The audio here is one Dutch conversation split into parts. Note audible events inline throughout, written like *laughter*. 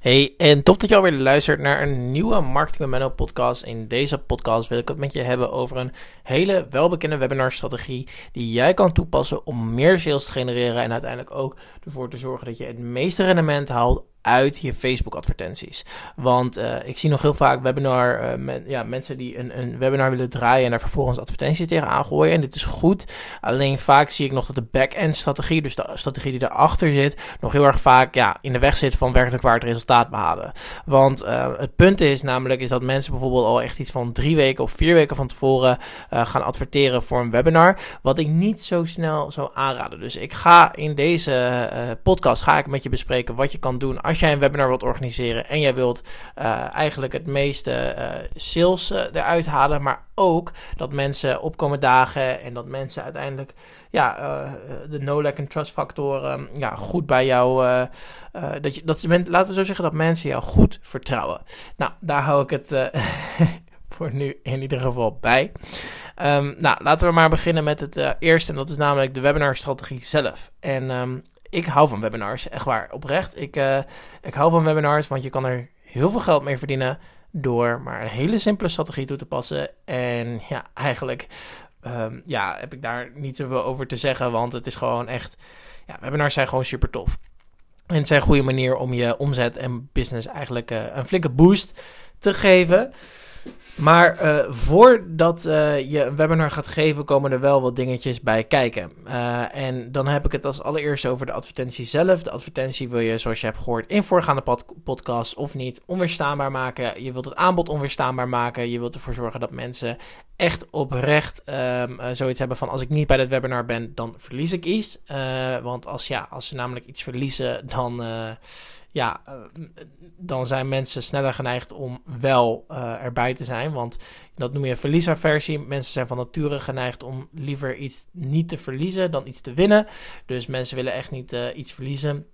Hey, en tof dat je alweer luistert naar een nieuwe Marketing met Menno podcast. In deze podcast wil ik het met je hebben over een hele welbekende webinarstrategie die jij kan toepassen om meer sales te genereren en uiteindelijk ook ervoor te zorgen dat je het meeste rendement haalt uit je Facebook advertenties. Want uh, ik zie nog heel vaak webinar, men, ja, mensen die een, een webinar willen draaien en daar vervolgens advertenties tegenaan gooien. En dit is goed. Alleen vaak zie ik nog dat de back-end strategie, dus de strategie die erachter zit, nog heel erg vaak ja, in de weg zit van werkelijk waar het resultaat behalen. Want uh, het punt is namelijk is dat mensen bijvoorbeeld al echt iets van drie weken of vier weken van tevoren gaan adverteren voor een webinar. Wat ik niet zo snel zou aanraden. Dus ik ga in deze podcast ga ik met je bespreken wat je kan doen als jij een webinar wilt organiseren en jij wilt uh, eigenlijk het meeste uh, sales uh, eruit halen, maar ook dat mensen opkomen dagen en dat mensen uiteindelijk ja, de no-like en trust factoren ja, goed bij jou, dat je, dat laten we zo zeggen dat mensen jou goed vertrouwen. Nou, daar hou ik het *laughs* voor nu in ieder geval bij. Um, nou, laten we maar beginnen met het eerste. En dat is namelijk de webinarstrategie zelf. En um, ik hou van webinars, echt waar, oprecht. Ik, uh, ik hou van webinars, want je kan er heel veel geld mee verdienen door maar een hele simpele strategie toe te passen. En ja, eigenlijk um, ja, heb ik daar niet zoveel over te zeggen, want het is gewoon echt... Ja, webinars zijn gewoon super tof. En het zijn een goede manier om je omzet en business eigenlijk uh, een flinke boost te geven. Maar uh, voordat uh, je een webinar gaat geven, komen er wel wat dingetjes bij kijken. Uh, en dan heb ik het als allereerst over de advertentie zelf. De advertentie wil je, zoals je hebt gehoord in voorgaande pod podcast of niet, onweerstaanbaar maken. Je wilt het aanbod onweerstaanbaar maken. Je wilt ervoor zorgen dat mensen echt oprecht um, zoiets hebben van als ik niet bij dat webinar ben, dan verlies ik iets. want als, ja, als ze namelijk iets verliezen, dan ja, uh, dan zijn mensen sneller geneigd om wel erbij te zijn. Want dat noem je verliesaversie. Mensen zijn van nature geneigd om liever iets niet te verliezen dan iets te winnen. Dus mensen willen echt niet iets verliezen.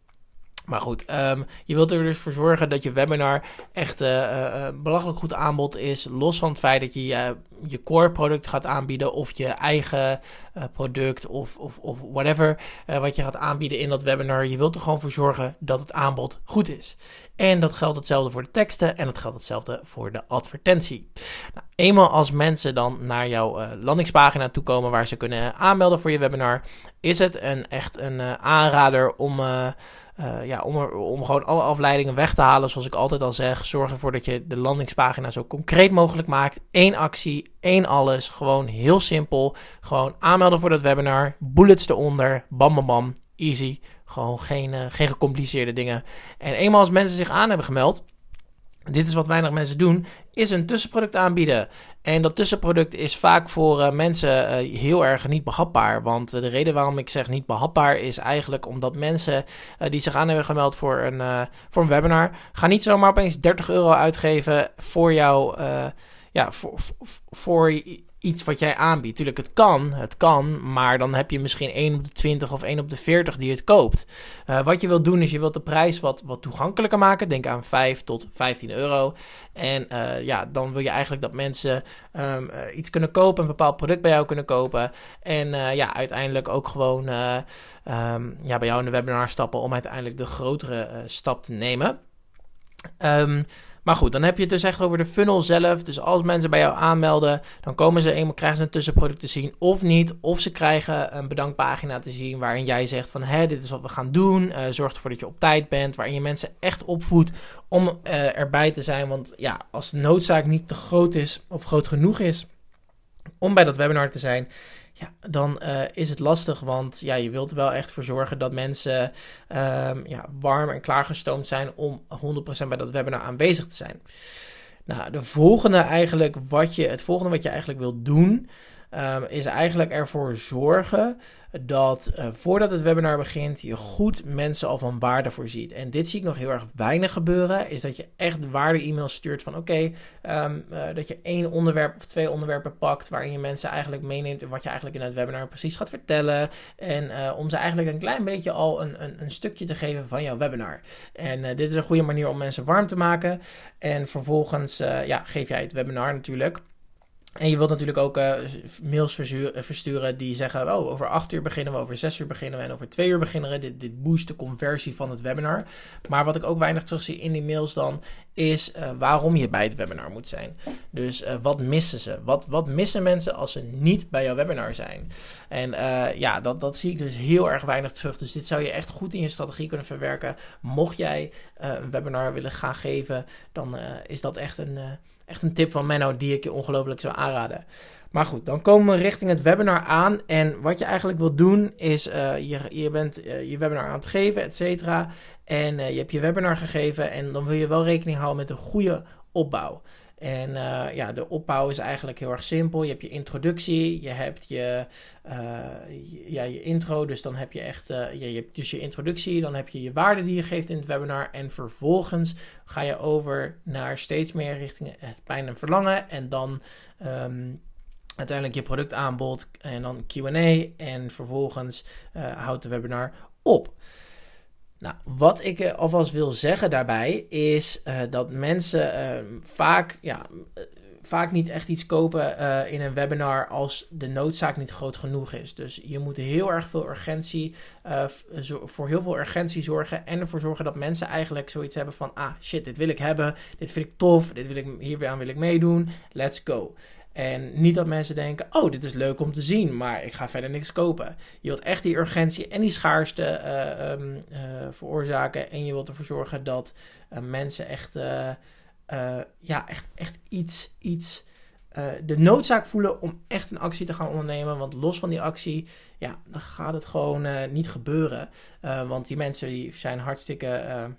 Maar goed, um, je wilt er dus voor zorgen dat je webinar echt uh, belachelijk goed aanbod is. Los van het feit dat je uh, je core product gaat aanbieden of je eigen product of, of, of whatever wat je gaat aanbieden in dat webinar. Je wilt er gewoon voor zorgen dat het aanbod goed is. En dat geldt hetzelfde voor de teksten en dat geldt hetzelfde voor de advertentie. Nou, eenmaal als mensen dan naar jouw landingspagina toe komen waar ze kunnen aanmelden voor je webinar, is het een, echt een aanrader om ja, om, om gewoon alle afleidingen weg te halen, zoals ik altijd al zeg. Zorg ervoor dat je de landingspagina zo concreet mogelijk maakt. Eén actie, één alles. Gewoon heel simpel. Gewoon aanmelden voor dat webinar. Bullets eronder. Bam, bam, bam. Easy. Gewoon geen, uh, geen gecompliceerde dingen. En eenmaal als mensen zich aan hebben gemeld dit is wat weinig mensen doen, is een tussenproduct aanbieden. En dat tussenproduct is vaak voor uh, mensen uh, heel erg niet behapbaar. Want de reden waarom ik zeg niet behapbaar is eigenlijk omdat mensen die zich aan hebben gemeld voor een, voor een webinar, gaan niet zomaar opeens 30 euro uitgeven voor jou, ja, voor, voor, iets wat jij aanbiedt. Tuurlijk, het kan, het kan, maar dan heb je misschien 1 op de 20 of 1 op de 40 die het koopt. Uh, wat je wilt doen is je wilt de prijs wat, wat toegankelijker maken. Denk aan 5 tot 15 euro. En uh, ja, dan wil je eigenlijk dat mensen um, uh, iets kunnen kopen, een bepaald product bij jou kunnen kopen. En ja, uiteindelijk ook gewoon um, ja, bij jou in de webinar stappen om uiteindelijk de grotere stap te nemen. Um, maar goed, dan heb je het dus echt over de funnel zelf. Dus als mensen bij jou aanmelden, dan komen ze eenmaal, krijgen ze een tussenproduct te zien of niet. Of ze krijgen een bedankpagina te zien waarin jij zegt van, hé, dit is wat we gaan doen. Uh, zorg ervoor dat je op tijd bent, waarin je mensen echt opvoedt om uh, erbij te zijn. Want ja, als de noodzaak niet te groot is of groot genoeg is om bij dat webinar te zijn, ja, dan uh, is het lastig. Want ja, je wilt er wel echt voor zorgen dat mensen um, ja, warm en klaargestoomd zijn om 100% bij dat webinar aanwezig te zijn. Nou, de volgende eigenlijk wat je, het volgende wat je eigenlijk wilt doen, um, is eigenlijk ervoor zorgen dat uh, voordat het webinar begint, je goed mensen al van waarde voorziet. En dit zie ik nog heel erg weinig gebeuren, is dat je echt waarde-e-mails stuurt van oké, um, uh, dat je één onderwerp of twee onderwerpen pakt waarin je mensen eigenlijk meeneemt in wat je eigenlijk in het webinar precies gaat vertellen. En uh, om ze eigenlijk een klein beetje al een, een, een stukje te geven van jouw webinar. En dit is een goede manier om mensen warm te maken. En vervolgens ja, geef jij het webinar natuurlijk. En je wilt natuurlijk ook uh, mails versturen die zeggen: Oh, over 8 uur beginnen we, over 6 uur beginnen we en over 2 uur beginnen we. Dit, dit boost de conversie van het webinar. Maar wat ik ook weinig terugzie in die mails dan, is uh, waarom je bij het webinar moet zijn. Dus wat missen ze? Wat, wat missen mensen als ze niet bij jouw webinar zijn? En ja, dat, dat zie ik dus heel erg weinig terug. Dus dit zou je echt goed in je strategie kunnen verwerken. Mocht jij een webinar willen gaan geven, dan is dat echt een Echt een tip van Menno die ik je ongelooflijk zou aanraden. Maar goed, dan komen we richting het webinar aan. En wat je eigenlijk wilt doen is, uh, je, je bent uh, je webinar aan het geven, et cetera. En uh, je hebt je webinar gegeven en dan wil je wel rekening houden met een goede opbouw. En uh, ja, de opbouw is eigenlijk heel erg simpel. Je hebt je introductie, je hebt je, uh, ja, je intro. Dus dan heb je echt uh, je, hebt dus je introductie, dan heb je je waarde die je geeft in het webinar. En vervolgens ga je over naar steeds meer richting het pijn en verlangen. En dan um, uiteindelijk je productaanbod en dan QA. En vervolgens houdt de webinar op. Nou, wat ik alvast wil zeggen daarbij is uh, dat mensen uh, vaak, ja, uh, vaak niet echt iets kopen in een webinar als de noodzaak niet groot genoeg is. Dus je moet heel erg veel urgentie, voor heel veel urgentie zorgen en ervoor zorgen dat mensen eigenlijk zoiets hebben van, ah shit, dit wil ik hebben, dit vind ik tof, dit wil ik, hier aan wil ik meedoen, let's go. En niet dat mensen denken: oh, dit is leuk om te zien, maar ik ga verder niks kopen. Je wilt echt die urgentie en die schaarste uh, um, uh, veroorzaken. En je wilt ervoor zorgen dat uh, mensen echt, ja, echt, echt iets, iets de noodzaak voelen om echt een actie te gaan ondernemen. Want los van die actie, ja, dan gaat het gewoon niet gebeuren. want die mensen die zijn hartstikke,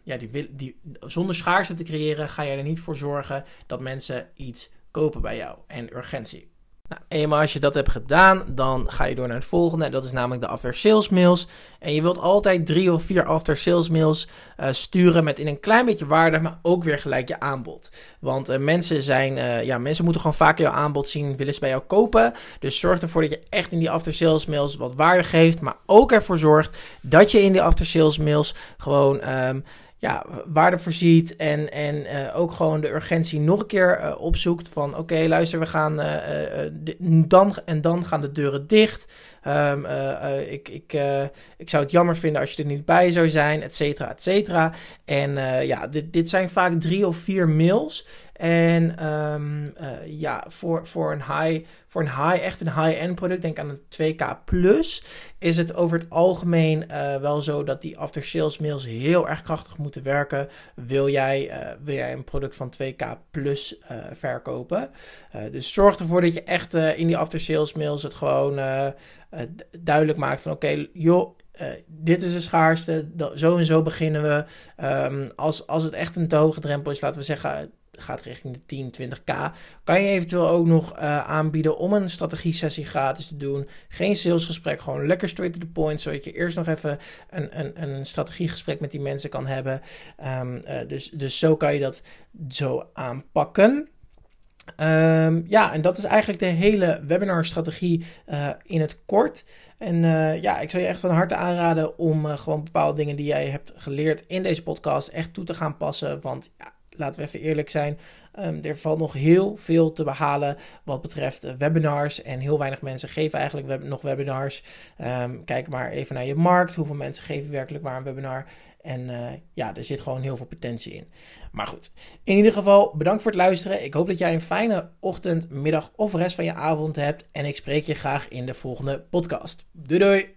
ja, die, wil, die, zonder schaarste te creëren, ga je er niet voor zorgen dat mensen iets kopen bij jou en urgentie. Nou, eenmaal als je dat hebt gedaan, dan ga je door naar het volgende. Dat is namelijk de after sales mails. En je wilt altijd drie of vier after sales mails uh, sturen met in een klein beetje waarde, maar ook weer gelijk je aanbod. Want uh, mensen zijn, uh, ja, mensen moeten gewoon vaker jouw aanbod zien, willen ze bij jou kopen. Dus zorg ervoor dat je echt in die after sales mails wat waarde geeft, maar ook ervoor zorgt dat je in die after sales mails gewoon um, ja, waarde voorziet en, en uh, ook gewoon de urgentie nog een keer uh, opzoekt van oké, luister, we gaan uh, dan en dan gaan de deuren dicht. Um, ik, ik, ik zou het jammer vinden als je er niet bij zou zijn, et cetera, et cetera. En ja, dit, dit zijn vaak drie of vier mails en um, uh, ja, voor, voor een high, voor een high, echt een high-end product, denk aan een 2K plus, is het over het algemeen uh, wel zo dat die after sales mails heel erg krachtig moeten werken. Wil jij, uh, wil jij een product van 2K plus verkopen? dus zorg ervoor dat je echt in die after sales mails het gewoon duidelijk maakt van oké, joh. Dit is de schaarste, zo en zo beginnen we. Um, als, als het echt een te hoge drempel is, laten we zeggen gaat richting de 10, 20k. Kan je eventueel ook nog uh, aanbieden om een strategie-sessie gratis te doen. Geen salesgesprek, gewoon lekker straight to the point. Zodat je eerst nog even een, een, een strategiegesprek met die mensen kan hebben. Um, uh, dus, dus zo kan je dat zo aanpakken. Um, ja, en dat is eigenlijk de hele webinar-strategie uh, in het kort. En ja, ik zou je echt van harte aanraden om gewoon bepaalde dingen die jij hebt geleerd in deze podcast echt toe te gaan passen. Want ja, laten we even eerlijk zijn. Um, er valt nog heel veel te behalen wat betreft uh, webinars. En heel weinig mensen geven eigenlijk nog webinars. Um, kijk maar even naar je markt. Hoeveel mensen geven werkelijk waar een webinar? En uh, ja, er zit gewoon heel veel potentie in. Maar goed, in ieder geval bedankt voor het luisteren. Ik hoop dat jij een fijne ochtend, middag of rest van je avond hebt. En ik spreek je graag in de volgende podcast. Doei doei!